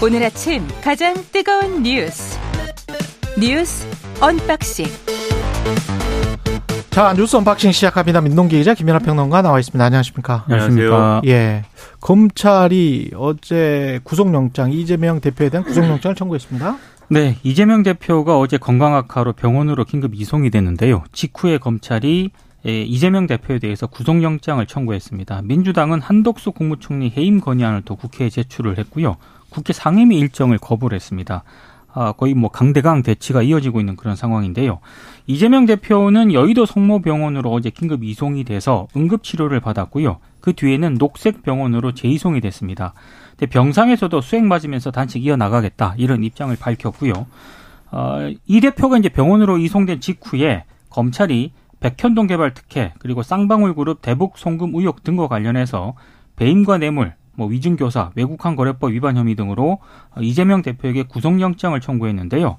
오늘 아침 가장 뜨거운 뉴스 뉴스 언박싱 자 뉴스 언박싱 시작합니다. 민동기 기자 김민하 평론가 나와 있습니다. 안녕하십니까? 안녕하십니까? 예, 검찰이 어제 구속영장 이재명 대표에 대한 구속영장을 청구했습니다. 네, 이재명 대표가 어제 건강 악화로 병원으로 긴급 이송이 됐는데요. 직후에 검찰이 예, 이재명 대표에 대해서 구속영장을 청구했습니다. 민주당은 한덕수 국무총리 해임 건의안을 또 국회에 제출을 했고요. 국회 상임위 일정을 거부를 했습니다. 아, 거의 뭐 강대강 대치가 이어지고 있는 그런 상황인데요. 이재명 대표는 여의도 성모병원으로 어제 긴급 이송이 돼서 응급 치료를 받았고요. 그 뒤에는 녹색병원으로 재이송이 됐습니다. 병상에서도 수액 맞으면서 단식 이어나가겠다 이런 입장을 밝혔고요. 어, 이 대표가 이제 병원으로 이송된 직후에 검찰이 백현동 개발 특혜 그리고 쌍방울 그룹 대북 송금 의혹 등과 관련해서 배임과 뇌물, 뭐 위증교사, 외국환 거래법 위반 혐의 등으로 이재명 대표에게 구속영장을 청구했는데요.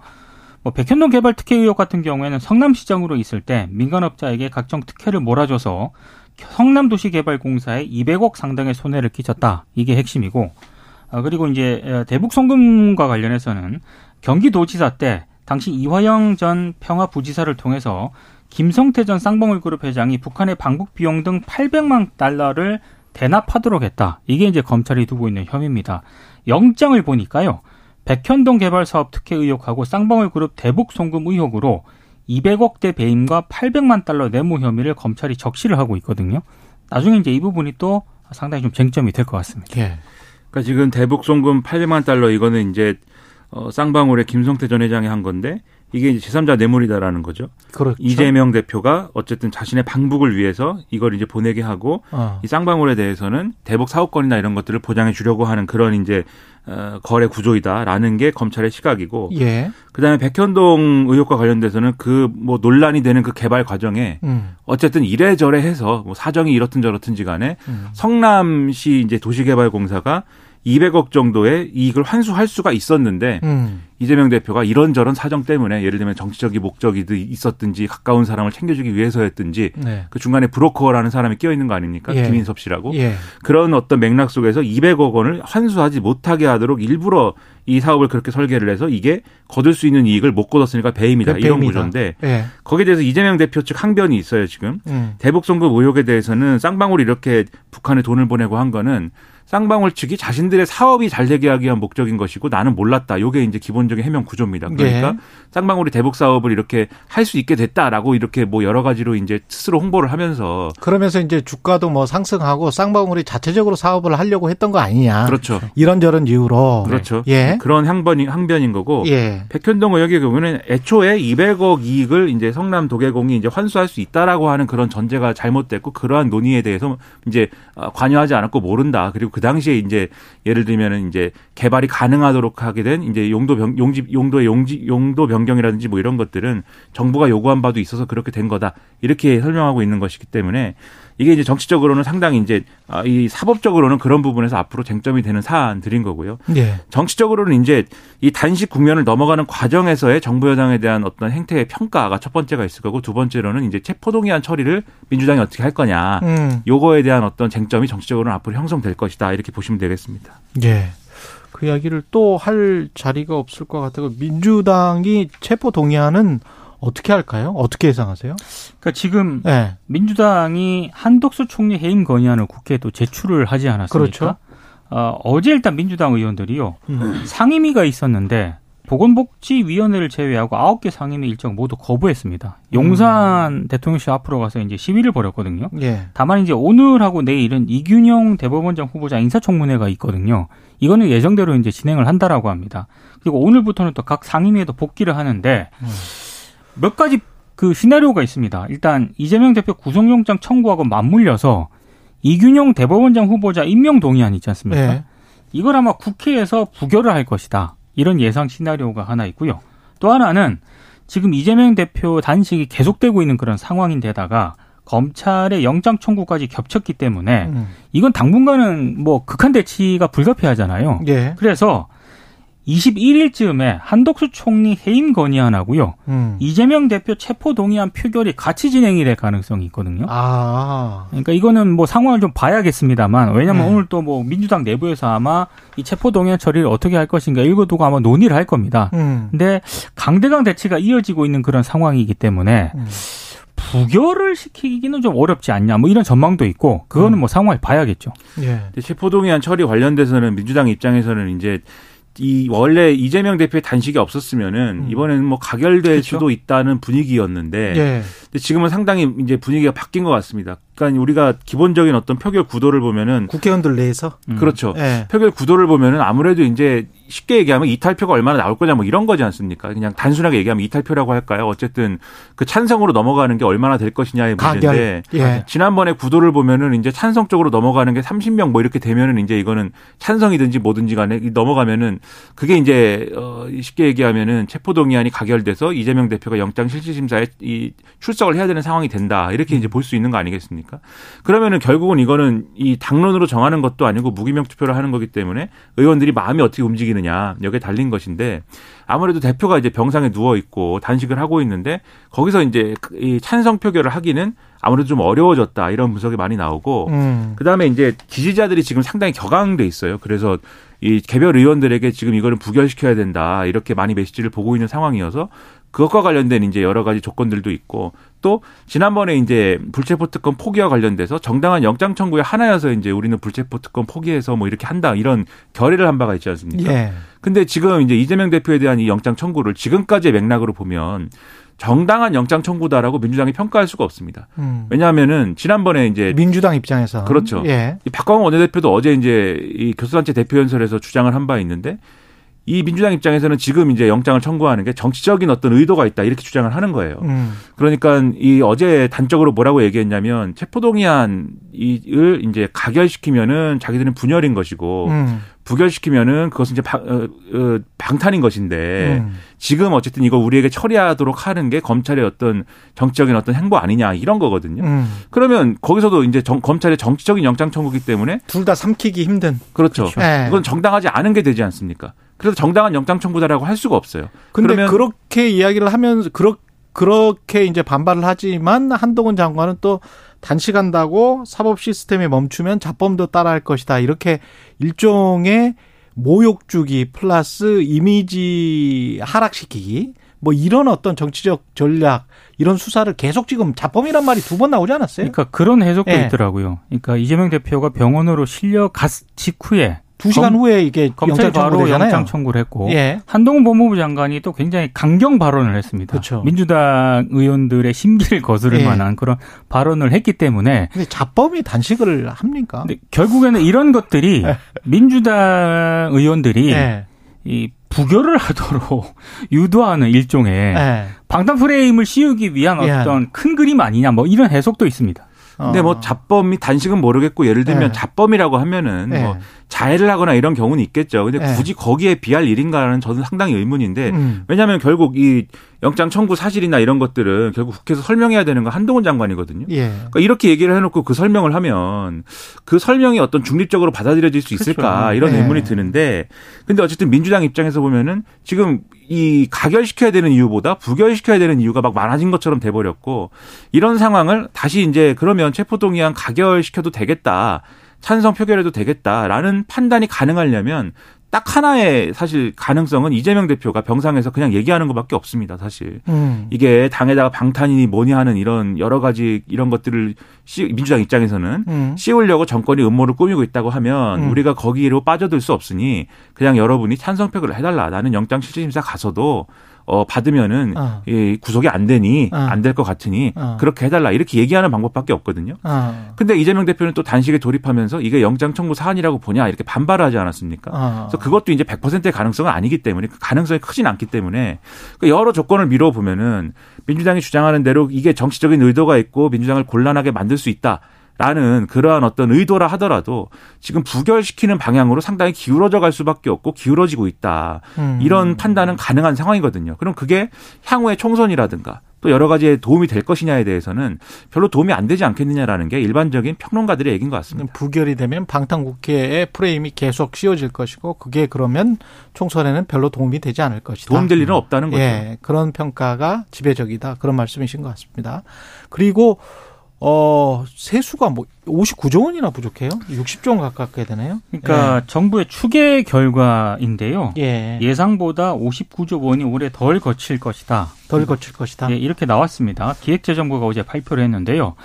뭐 백현동 개발 특혜 의혹 같은 경우에는 성남시장으로 있을 때 민간업자에게 각종 특혜를 몰아줘서 성남도시개발공사에 200억 상당의 손해를 끼쳤다. 이게 핵심이고, 아, 그리고 이제 대북 송금과 관련해서는 경기도지사 때 당시 이화영 전 평화부지사를 통해서 김성태 전 쌍방울 그룹 회장이 북한의 방북 비용 등 800만 달러를 대납하도록 했다. 이게 이제 검찰이 두고 있는 혐의입니다. 영장을 보니까요. 백현동 개발 사업 특혜 의혹하고 쌍방울 그룹 대북 송금 의혹으로 200억대 배임과 800만 달러 뇌물 혐의를 검찰이 적시를 하고 있거든요. 나중에 이제 이 부분이 또 상당히 좀 쟁점이 될 것 같습니다. 예. 그러니까 지금 대북 송금 800만 달러 이거는 이제 어, 쌍방울의 김성태 전 회장이 한 건데 이게 이제 제3자 뇌물이다라는 거죠. 그렇죠. 이재명 대표가 어쨌든 자신의 방북을 위해서 이걸 이제 보내게 하고 어. 이 쌍방울에 대해서는 대북 사업권이나 이런 것들을 보장해 주려고 하는 그런 이제 어, 거래 구조이다라는 게 검찰의 시각이고 예. 그다음에 백현동 의혹과 관련돼서는 그 뭐 논란이 되는 그 개발 과정에 음. 어쨌든 이래저래 해서 뭐 사정이 이렇든 저렇든지 간에 음. 성남시 이제 도시개발공사가 200억 정도의 이익을 환수할 수가 있었는데 음. 이재명 대표가 이런저런 사정 때문에 예를 들면 정치적인 목적이 있었든지 가까운 사람을 챙겨주기 위해서였든지 네. 그 중간에 브로커라는 사람이 끼어 있는 거 아닙니까? 예. 김인섭 씨라고. 예. 그런 어떤 맥락 속에서 200억 원을 환수하지 못하게 하도록 일부러 이 사업을 그렇게 설계를 해서 이게 거둘 수 있는 이익을 못 거뒀으니까 배임이다. 그 이런. 구조인데 예. 거기에 대해서 이재명 대표 측 항변이 있어요, 지금. 음. 대북 송금 의혹에 대해서는 쌍방울이 이렇게 북한에 돈을 보내고 한 거는 쌍방울 측이 자신들의 사업이 잘 되게 하기 위한 목적인 것이고 나는 몰랐다. 요게 이제 기본적인 해명 구조입니다. 그러니까 예. 쌍방울이 대북 사업을 이렇게 할 수 있게 됐다라고 이렇게 뭐 여러 가지로 이제 스스로 홍보를 하면서 그러면서 이제 주가도 뭐 상승하고 쌍방울이 자체적으로 사업을 하려고 했던 거 아니냐. 그렇죠. 이런저런 이유로. 그렇죠. 예. 그런 항변이 항변인 거고 예. 백현동 의혹의 경우는 애초에 200억 이익을 이제 성남 도계공이 이제 환수할 수 있다라고 하는 그런 전제가 잘못됐고 그러한 논의에 대해서 이제 어, 관여하지 않았고 모른다. 그리고 그 당시에 이제 예를 들면은 이제 개발이 가능하도록 하게 된 이제 용도 변 용지 용도의 용지 용도 변경이라든지 뭐 이런 것들은 정부가 요구한 바도 있어서 그렇게 된 거다. 이렇게 설명하고 있는 것이기 때문에 이게 이제 정치적으로는 상당히 이제 아, 이 사법적으로는 그런 부분에서 앞으로 쟁점이 되는 사안들인 거고요. 예. 정치적으로는 이제 이 단식 국면을 넘어가는 과정에서의 정부 여당에 대한 어떤 행태의 평가가 첫 번째가 있을 거고 두 번째로는 이제 체포동의안 처리를 민주당이 어떻게 할 거냐. 음. 요거에 대한 어떤 쟁점이 정치적으로는 앞으로 형성될 것이다. 이렇게 보시면 되겠습니다. 예. 그 이야기를 또 할 자리가 없을 것 같아요. 민주당이 체포 동의안은 어떻게 할까요? 어떻게 예상하세요? 그러니까 지금 예. 민주당이 한덕수 총리 해임 건의안을 국회에 또 제출을 하지 않았습니까? 그렇죠. 어, 어제 일단 민주당 의원들이요 음. 상임위가 있었는데 보건복지위원회를 제외하고 아홉 개 상임위 일정 모두 거부했습니다. 용산 대통령실 앞으로 가서 이제 시위를 벌였거든요. 예. 다만 이제 오늘하고 내일은 이균영 대법원장 후보자 인사청문회가 있거든요. 이거는 예정대로 이제 진행을 한다라고 합니다. 그리고 오늘부터는 또 각 상임위에도 복귀를 하는데 음. 몇 가지 그 시나리오가 있습니다. 일단 이재명 대표 구속영장 청구하고 맞물려서 이균용 대법원장 후보자 임명 동의안 있지 않습니까? 예. 이걸 아마 국회에서 부결을 할 것이다. 이런 예상 시나리오가 하나 있고요. 또 하나는 지금 이재명 대표 단식이 계속되고 있는 그런 상황인데다가 검찰의 영장 청구까지 겹쳤기 때문에 음. 이건 당분간은 뭐 극한 대치가 불가피하잖아요. 예. 그래서 21일쯤에 한덕수 총리 해임 건의안하고요. 음. 이재명 대표 체포 동의안 표결이 같이 진행이 될 가능성이 있거든요. 아. 그러니까 이거는 뭐 상황을 좀 봐야겠습니다만 왜냐면 네. 오늘 또 뭐 민주당 내부에서 아마 이 체포 동의안 처리를 어떻게 할 것인가 이거 두고 아마 논의를 할 겁니다. 음. 근데 강대강 대치가 이어지고 있는 그런 상황이기 때문에 음. 부결을 시키기는 좀 어렵지 않냐 뭐 이런 전망도 있고 그거는 음. 뭐 상황을 봐야겠죠. 예. 근데 체포동의안 처리 관련돼서는 민주당 입장에서는 이제 이 원래 이재명 대표의 단식이 없었으면은 음. 이번에는 뭐 가결될 그렇죠. 수도 있다는 분위기였는데 예. 근데 지금은 상당히 이제 분위기가 바뀐 것 같습니다. 그러니까 우리가 기본적인 어떤 표결 구도를 보면은 국회의원들 내에서. 음. 그렇죠. 예. 표결 구도를 보면은 아무래도 이제 쉽게 얘기하면 이탈표가 얼마나 나올 거냐 뭐 이런 거지 않습니까? 그냥 단순하게 얘기하면 이탈표라고 할까요? 어쨌든 그 찬성으로 넘어가는 게 얼마나 될 것이냐의 문제인데. 예. 지난번에 구도를 보면은 이제 찬성 쪽으로 넘어가는 게 30명 뭐 이렇게 되면은 이제 이거는 찬성이든지 뭐든지 간에 넘어가면은 그게 이제 어 쉽게 얘기하면은 체포 동의안이 가결돼서 이재명 대표가 영장 실질 심사에 이 출석을 해야 되는 상황이 된다 이렇게 이제 볼 수 있는 거 아니겠습니까? 그러면은 결국은 이거는 이 당론으로 정하는 것도 아니고 무기명 투표를 하는 거기 때문에 의원들이 마음이 어떻게 움직이느냐 여기에 달린 것인데 아무래도 대표가 이제 병상에 누워 있고 단식을 하고 있는데 거기서 이제 이 찬성 표결을 하기는 아무래도 좀 어려워졌다 이런 분석이 많이 나오고 음. 그다음에 이제 지지자들이 지금 상당히 격앙돼 있어요. 그래서 이 개별 의원들에게 지금 이거는 부결시켜야 된다 이렇게 많이 메시지를 보고 있는 상황이어서 그것과 관련된 이제 여러 가지 조건들도 있고 또 지난번에 이제 불체포 특권 포기와 관련돼서 정당한 영장 청구의 하나여서 이제 우리는 불체포 특권 포기해서 뭐 이렇게 한다 이런 결의를 한 바가 있지 않습니까? 예. 근데 지금 이제 이재명 대표에 대한 이 영장 청구를 지금까지의 맥락으로 보면 정당한 영장 청구다라고 민주당이 평가할 수가 없습니다. 음. 왜냐하면은 지난번에 이제 민주당 입장에서. 그렇죠. 예. 이 박광호 원내대표도 어제 이제 이 교수단체 대표연설에서 주장을 한 바 있는데 이 민주당 입장에서는 지금 이제 영장을 청구하는 게 정치적인 어떤 의도가 있다 이렇게 주장을 하는 거예요. 음. 그러니까 이 어제 단적으로 뭐라고 얘기했냐면 체포동의안을 이제 가결시키면은 자기들은 분열인 것이고 음. 부결시키면은 그것은 이제 방, 어, 어, 방탄인 것인데 음. 지금 어쨌든 이거 우리에게 처리하도록 하는 게 검찰의 어떤 정치적인 어떤 행보 아니냐 이런 거거든요. 음. 그러면 거기서도 이제 정- 검찰의 정치적인 영장 청구기 때문에 둘 다 삼키기 힘든. 그렇죠. 예. 이건 정당하지 않은 게 되지 않습니까? 그래서 정당한 영장 청구다라고 할 수가 없어요. 근데 그렇게 이야기를 하면서 그렇 그렇게 이제 반발을 하지만 한동훈 장관은 또 단식한다고 사법 시스템이 멈추면 자범도 따라할 것이다. 이렇게 일종의 모욕주기 플러스 이미지 하락시키기 뭐 이런 어떤 정치적 전략 이런 수사를 계속 지금 자범이란 말이 두 번 나오지 않았어요? 그러니까 그런 해석도 예. 있더라고요. 그러니까 이재명 대표가 병원으로 실려 갔 직후에 두 시간 검- 후에 이게 검찰 바로 청구되잖아요. 영장 청구를 했고 예. 한동훈 법무부 장관이 또 굉장히 강경 발언을 했습니다. 그렇죠. 민주당 의원들의 심기를 거스를 예. 만한 그런 발언을 했기 때문에 근데 자범이 단식을 합니까? 근데 결국에는 이런 것들이 민주당 의원들이 예. 이 부결을 하도록 유도하는 일종의 예. 방탄 프레임을 씌우기 위한 예. 어떤 큰 그림 아니냐 뭐 이런 해석도 있습니다. 근데 어. 뭐 자범이 단식은 모르겠고 예를 들면 네. 자범이라고 하면은 네. 뭐 자해를 하거나 이런 경우는 있겠죠. 근데 네. 굳이 거기에 비할 일인가는 저는 상당히 의문인데 음. 왜냐하면 결국 이 영장 청구 사실이나 이런 것들은 결국 국회에서 설명해야 되는 건 한동훈 장관이거든요. 예. 그러니까 이렇게 얘기를 해놓고 그 설명을 하면 그 설명이 어떤 중립적으로 받아들여질 수 있을까 그렇죠. 이런 네. 의문이 드는데 근데 어쨌든 민주당 입장에서 보면은 지금 이 가결시켜야 되는 이유보다 부결시켜야 되는 이유가 막 많아진 것처럼 돼버렸고 이런 상황을 다시 이제 그러면 체포동의안 가결시켜도 되겠다 찬성 표결해도 되겠다라는 판단이 가능하려면 딱 하나의 사실 가능성은 이재명 대표가 병상에서 그냥 얘기하는 것밖에 없습니다 사실. 음. 이게 당에다가 방탄이니 뭐니 하는 이런 여러 가지 이런 것들을 씌, 민주당 입장에서는 음. 씌우려고 정권이 음모를 꾸미고 있다고 하면 음. 우리가 거기로 빠져들 수 없으니 그냥 여러분이 찬성 표결을 해달라. 나는 영장 실질심사 가서도 어 받으면은 어. 이 구속이 안 되니 어. 안될 것 같으니 어. 그렇게 해달라 이렇게 얘기하는 방법밖에 없거든요. 아. 근데 이재명 대표는 또 단식에 돌입하면서 이게 영장 청구 사안이라고 보냐 이렇게 반발하지 않았습니까? 아. 그래서 그것도 이제 100%의 가능성은 아니기 때문에 그 가능성이 크진 않기 때문에 그 여러 조건을 미뤄 보면은 민주당이 주장하는 대로 이게 정치적인 의도가 있고 민주당을 곤란하게 만들 수 있다. 라는 그러한 어떤 의도라 하더라도 지금 부결시키는 방향으로 상당히 기울어져 갈 수밖에 없고 기울어지고 있다. 음. 이런 판단은 가능한 상황이거든요. 그럼 그게 향후의 총선이라든가 또 여러 가지에 도움이 될 것이냐에 대해서는 별로 도움이 안 되지 않겠느냐라는 게 일반적인 평론가들의 얘기인 것 같습니다. 부결이 되면 방탄국회의 프레임이 계속 씌워질 것이고 그게 그러면 총선에는 별로 도움이 되지 않을 것이다. 도움될 일은 없다는 거죠. 예, 그런 평가가 지배적이다. 그런 말씀이신 것 같습니다. 그리고 어, 세수가 뭐 59조 원이나 부족해요? 60조 원 가깝게 되네요. 그러니까 정부의 추계 결과인데요. 예. 예상보다 59조 원이 올해 덜 거칠 것이다. 덜 거칠 것이다. 예, 이렇게 나왔습니다. 기획재정부가 어제 발표를 했는데요.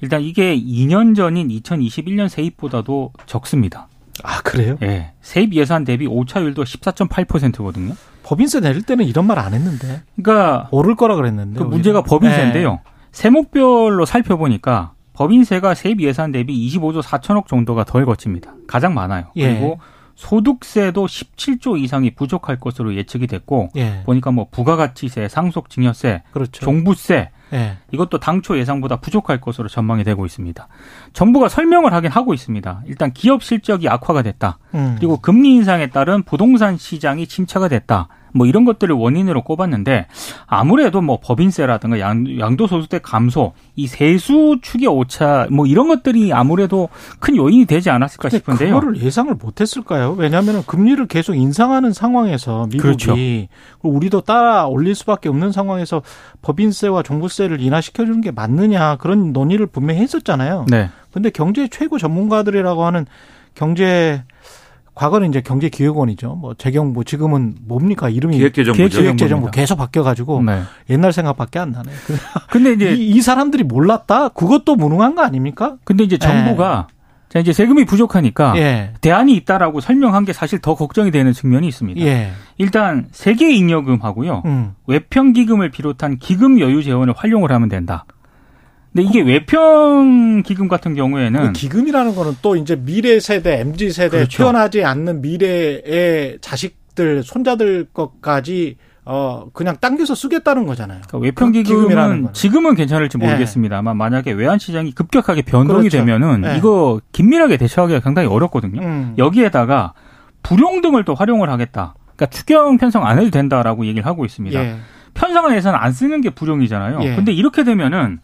일단 이게 2년 전인 2021년 세입보다도 적습니다. 아, 그래요? 예. 세입 예산 대비 오차율도 14.8%거든요. 법인세 내릴 때는 이런 말 안 했는데. 그러니까 오를 거라 그랬는데. 그 문제가. 법인세인데요. 세목별로 살펴보니까 법인세가 세입 예산 대비 25조 4천억 정도가 덜 거칩니다. 가장 많아요. 예. 그리고 소득세도 17조 이상이 부족할 것으로 예측이 됐고 예. 보니까 뭐 부가가치세, 상속증여세, 그렇죠. 종부세 예. 이것도 당초 예상보다 부족할 것으로 전망이 되고 있습니다. 정부가 설명을 하긴 하고 있습니다. 일단 기업 실적이 악화가 됐다. 음. 그리고 금리 인상에 따른 부동산 시장이 침체가 됐다. 뭐 이런 것들을 원인으로 꼽았는데 아무래도 뭐 법인세라든가 양, 양도소득세 감소, 이 세수 추계 오차 뭐 이런 것들이 아무래도 큰 요인이 되지 않았을까 싶은데요. 그거를 예상을 못했을까요? 왜냐하면 금리를 계속 인상하는 상황에서 미국이 그렇죠. 우리도 따라 올릴 수밖에 없는 상황에서 법인세와 종부세를 인하시켜 주는 게 맞느냐 그런 논의를 분명히 했었잖아요. 네. 근데 경제 최고 전문가들이라고 하는 경제 과거는 이제 경제기획원이죠. 뭐 재경부 지금은 뭡니까 이름이 기획재정부죠. 기획재정부 계속 바뀌어가지고 네. 옛날 생각밖에 안 나네. 그- 근데 이제 이, 이 사람들이 몰랐다? 그것도 무능한 거 아닙니까? 근데 이제 정부가 자 이제 세금이 부족하니까 예. 대안이 있다라고 설명한 게 사실 더 걱정이 되는 측면이 있습니다. 예. 일단 세계 잉여금하고요. 음. 외평 기금을 비롯한 기금 여유 재원을 활용을 하면 된다. 근데 이게 외평 기금 같은 경우에는 그 기금이라는 거는 또 이제 미래 세대, MZ 세대 그렇죠. 태어나지 않는 미래의 자식들, 손자들 것까지 어 그냥 당겨서 쓰겠다는 거잖아요. 그러니까 외평 그 기금은. 지금은 괜찮을지 모르겠습니다만 만약에 외환 시장이 급격하게 변동이 그렇죠. 되면은 네. 이거 긴밀하게 대처하기가 상당히 어렵거든요. 음. 여기에다가 불용 등을 또 활용을 하겠다. 그러니까 추경 편성 안 해도 된다라고 얘기를 하고 있습니다. 예. 편성한 예산 안 쓰는 게 불용이잖아요. 예. 근데 이렇게 되면은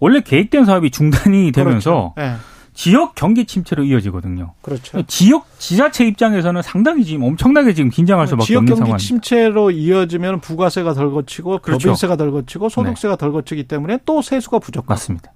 원래 계획된 사업이 중단이 되면서 그렇죠. 예. 지역 경기 침체로 이어지거든요. 그렇죠. 지역 지자체 입장에서는 상당히 지금 엄청나게 지금 긴장할 수밖에 지역 없는 경기 상황입니다. 침체로 이어지면 부가세가 덜 거치고 그렇죠. 법인세가 덜 거치고 소득세가 덜 거치기 때문에 또 세수가 부족하고. 맞습니다.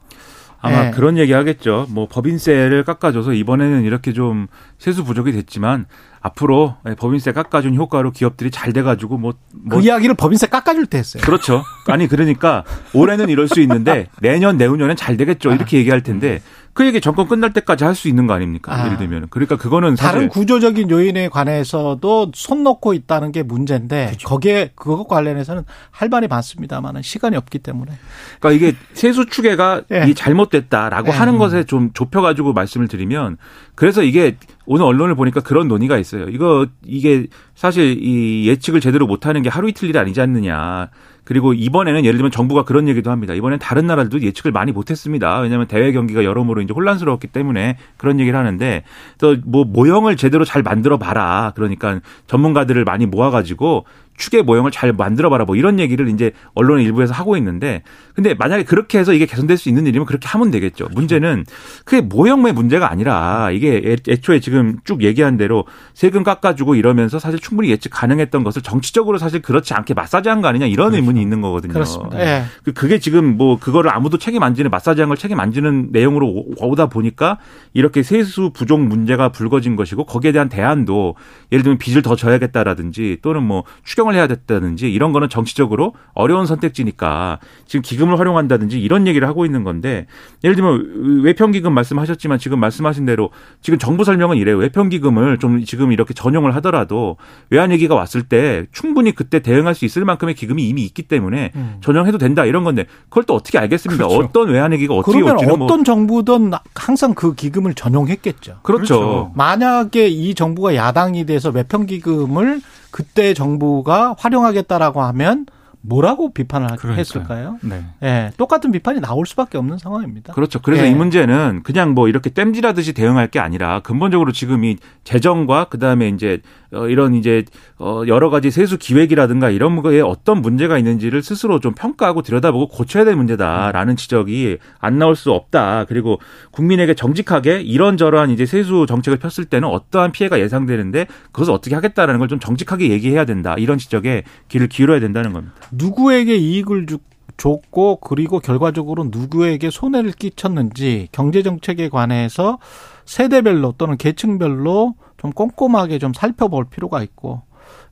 아마 네. 그런 얘기 하겠죠. 뭐 법인세를 깎아줘서 이번에는 이렇게 좀 세수 부족이 됐지만 앞으로 예, 법인세 깎아준 효과로 기업들이 잘 돼가지고 뭐, 뭐그 이야기를 법인세 깎아줄 때 했어요. 그렇죠. 아니 그러니까 올해는 이럴 수 있는데 내년 내후년엔 잘 되겠죠. 이렇게 얘기할 텐데 그 얘기 정권 끝날 때까지 할 수 있는 거 아닙니까? 아. 예를 들면 그러니까 그거는 다른 구조적인 요인에 관해서도 손 놓고 있다는 게 문제인데 그렇죠. 거기에 그거 관련해서는 할 말이 많습니다만은 시간이 없기 때문에 그러니까 이게 세수 추계가 예. 이 잘못됐다라고 예. 하는 것에 좀 좁혀가지고 말씀을 드리면 그래서 이게 오늘 언론을 보니까 그런 논의가 있어요. 이거 이게 사실 이 예측을 제대로 못하는 게 하루 이틀 일이 아니지 않느냐. 그리고 이번에는 예를 들면 정부가 그런 얘기도 합니다. 이번엔 다른 나라들도 예측을 많이 못했습니다. 왜냐하면 대외 경기가 여러모로 이제 혼란스러웠기 때문에 그런 얘기를 하는데 또 뭐 모형을 제대로 잘 만들어 봐라. 그러니까 전문가들을 많이 모아가지고 추계 모형을 잘 만들어 봐라. 뭐 이런 얘기를 이제 언론의 일부에서 하고 있는데 근데 만약에 그렇게 해서 이게 개선될 수 있는 일이면 그렇게 하면 되겠죠. 문제는 그게 모형의 문제가 아니라 이게 애- 애초에 지금 쭉 얘기한 대로 세금 깎아주고 이러면서 사실 충분히 예측 가능했던 것을 정치적으로 사실 그렇지 않게 마사지한 거 아니냐 이런 의문이 있는 거거든요. 그렇습니다. 예. 그- 그게 지금 뭐 그거를 아무도 책임 안 지는 마사지한 걸 책임 안 지는 내용으로 오- 오다 보니까 이렇게 세수 부족 문제가 불거진 것이고 거기에 대한 대안도 예를 들면 빚을 더 져야겠다라든지 또는 뭐 추경을 해야 됐다든지 이런 거는 정치적으로 어려운 선택지니까 지금 기금을 활용한다든지 이런 얘기를 하고 있는 건데 예를 들면 외평기금 말씀하셨지만 지금 말씀하신 대로 지금 정부 설명은 이래요. 외평기금을 좀 지금 이렇게 전용을 하더라도 외환 위기가 왔을 때 충분히 그때 대응할 수 있을 만큼의 기금이 이미 있기 때문에 음. 전용해도 된다 이런 건데 그걸 또 어떻게 알겠습니까? 그렇죠. 어떤 외환 위기가 어떻게 그러면 올지는 어떤 뭐 정부든 항상 그 기금을 전용했겠죠. 그렇죠. 그렇죠. 만약에 이 정부가 야당이 돼서 외평기금을 그때 정부가 활용하겠다라고 하면 뭐라고 비판을 그러니까요. 했을까요? 네. 예, 똑같은 비판이 나올 수밖에 없는 상황입니다. 그렇죠. 그래서 예. 이 문제는 그냥 뭐 이렇게 땜질하듯이 대응할 게 아니라 근본적으로 지금 이 재정과 그다음에 이제 어 이런 이제 어 여러 가지 세수 기획이라든가 이런 거에 어떤 문제가 있는지를 스스로 좀 평가하고 들여다보고 고쳐야 될 문제다라는 지적이 안 나올 수 없다. 그리고 국민에게 정직하게 이런저러한 이제 세수 정책을 폈을 때는 어떠한 피해가 예상되는데 그것을 어떻게 하겠다라는 걸 좀 정직하게 얘기해야 된다. 이런 지적에 귀를 기울여야 된다는 겁니다. 누구에게 이익을 주, 줬고 그리고 결과적으로 누구에게 손해를 끼쳤는지 경제 정책에 관해서 세대별로 또는 계층별로 좀 꼼꼼하게 좀 살펴볼 필요가 있고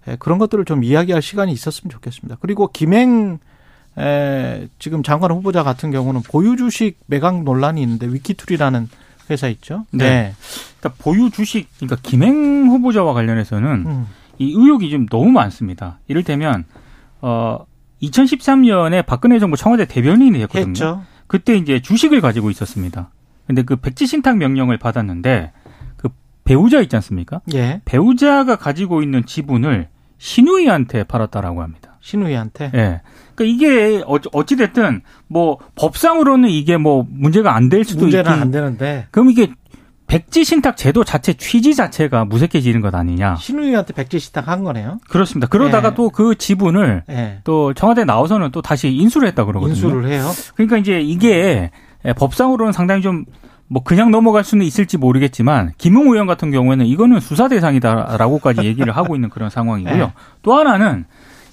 예, 그런 것들을 좀 이야기할 시간이 있었으면 좋겠습니다. 그리고 김행 에, 지금 장관 후보자 같은 경우는 보유 주식 매각 논란이 있는데 위키툴이라는 회사 있죠. 네. 그러니까 보유 주식, 그러니까 김행 후보자와 관련해서는 음, 이 의혹이 좀 너무 많습니다. 이를테면 어 2013년에 박근혜 정부 청와대 대변인이 했거든요. 했죠. 그때 이제 주식을 가지고 있었습니다. 근데 그 백지 신탁 명령을 받았는데 그 배우자 있지 않습니까? 예. 배우자가 가지고 있는 지분을 신우이한테 팔았다라고 합니다. 신우이한테. 예. 그러니까 이게 어- 어찌됐든 뭐 법상으로는 이게 뭐 문제가 안 될 수도 문제는 있긴 안 되는데 그럼 이게 백지 신탁 제도 자체 취지 자체가 무색해지는 것 아니냐? 신우이한테 백지 신탁 한 거네요. 그렇습니다. 그러다가 예. 또그 지분을 예. 또 청와대 나와서는 또 다시 인수를 했다 그러거든요. 인수를 해요. 그러니까 이제 이게 예, 법상으로는 상당히 좀 뭐 그냥 넘어갈 수는 있을지 모르겠지만 김웅 의원 같은 경우에는 이거는 수사 대상이다라고까지 얘기를 하고 있는 그런 상황이고요. 네. 또 하나는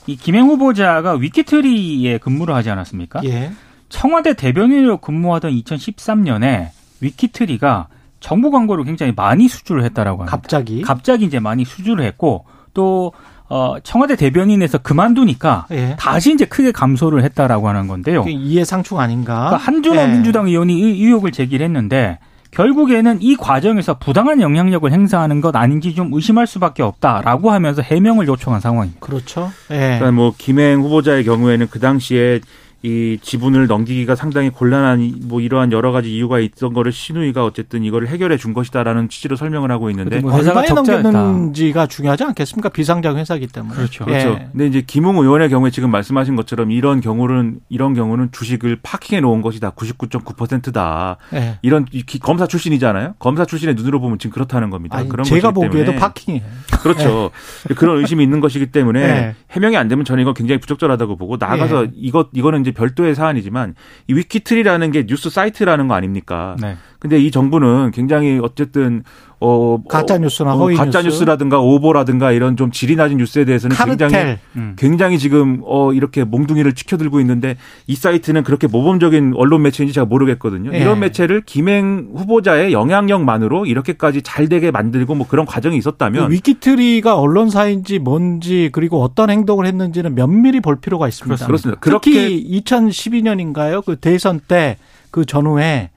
이 김행 후보자가 위키트리에 근무를 하지 않았습니까? 예. 청와대 대변인으로 근무하던 2013년에 위키트리가 정부 광고를 굉장히 많이 수주를 했다라고 합니다. 갑자기. 갑자기 이제 많이 수주를 했고 또 어, 청와대 대변인에서 그만두니까 예. 다시 이제 크게 감소를 했다라고 하는 건데요. 그게 이해상충 아닌가? 그러니까 한준호 예. 민주당 의원이 의- 의혹을 제기를 했는데 결국에는 이 과정에서 부당한 영향력을 행사하는 것 아닌지 좀 의심할 수밖에 없다라고 하면서 해명을 요청한 상황입니다. 그렇죠. 예. 그러니까 뭐 김행 후보자의 경우에는 그 당시에 이 지분을 넘기기가 상당히 곤란한 이- 뭐 이러한 여러 가지 이유가 있던 거를 신우이가 어쨌든 이거를 해결해 준 것이다라는 취지로 설명을 하고 있는데 뭐 회사가. 넘겼는지가 중요하지 않겠습니까? 비상장 회사기 때문에. 그렇죠. 그렇죠. 예. 근데 이제 김웅 의원의 경우에 지금 말씀하신 것처럼 이런 경우는 이런 경우는 주식을 파킹해 놓은 것이다. 99.9%다. 예. 이런 검사 출신이잖아요. 검사 출신의 눈으로 보면 지금 그렇다는 겁니다. 아니, 그런 제가 보기에도. 파킹이에요. 그렇죠. 그런 의심이 있는 것이기 때문에 네. 해명이 안 되면 저는 이건 굉장히 부적절하다고 보고 나가서 예. 이것 이거는 이제 별도의 사안이지만 이 위키트리라는 게 뉴스 사이트라는 거 아닙니까? 네. 근데 이 정부는 굉장히 어쨌든 어 가짜 뉴스나 어, 허위 가짜 뉴스. 뉴스 라든가 오보라든가 이런 좀 질이 낮은 뉴스에 대해서는 굉장히 카르텔. 음. 굉장히 지금 어 이렇게 몽둥이를 치켜들고 있는데 이 사이트는 그렇게 모범적인 언론 매체인지 제가 모르겠거든요. 예. 이런 매체를 김행 후보자의 영향력만으로 이렇게까지 잘 되게 만들고 뭐 그런 과정이 있었다면 그 위키트리가 언론사인지 뭔지 그리고 어떤 행동을 했는지는 면밀히 볼 필요가 있습니다. 그렇습니다. 특히 2012년인가요? 그 대선 때 그 전후에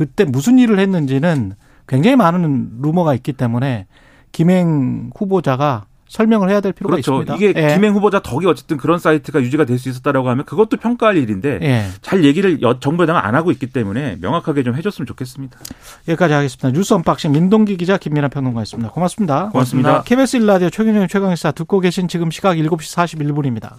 그때 무슨 일을 했는지는 굉장히 많은 루머가 있기 때문에 김행 후보자가 설명을 해야 될 필요가 그렇죠. 있습니다. 이게 예. 김행 후보자 덕이 어쨌든 그런 사이트가 유지가 될 수 있었다라고 하면 그것도 평가할 일인데 예. 잘 얘기를 여- 정부 여당은 안 하고 있기 때문에 명확하게 좀 해줬으면 좋겠습니다. 여기까지 하겠습니다. 뉴스 언박싱 민동기 기자 김민하 평론가였습니다. 고맙습니다. 고맙습니다. KBS 1라디오 최경영 최강시사 듣고 계신 지금 시각 7시 41분입니다.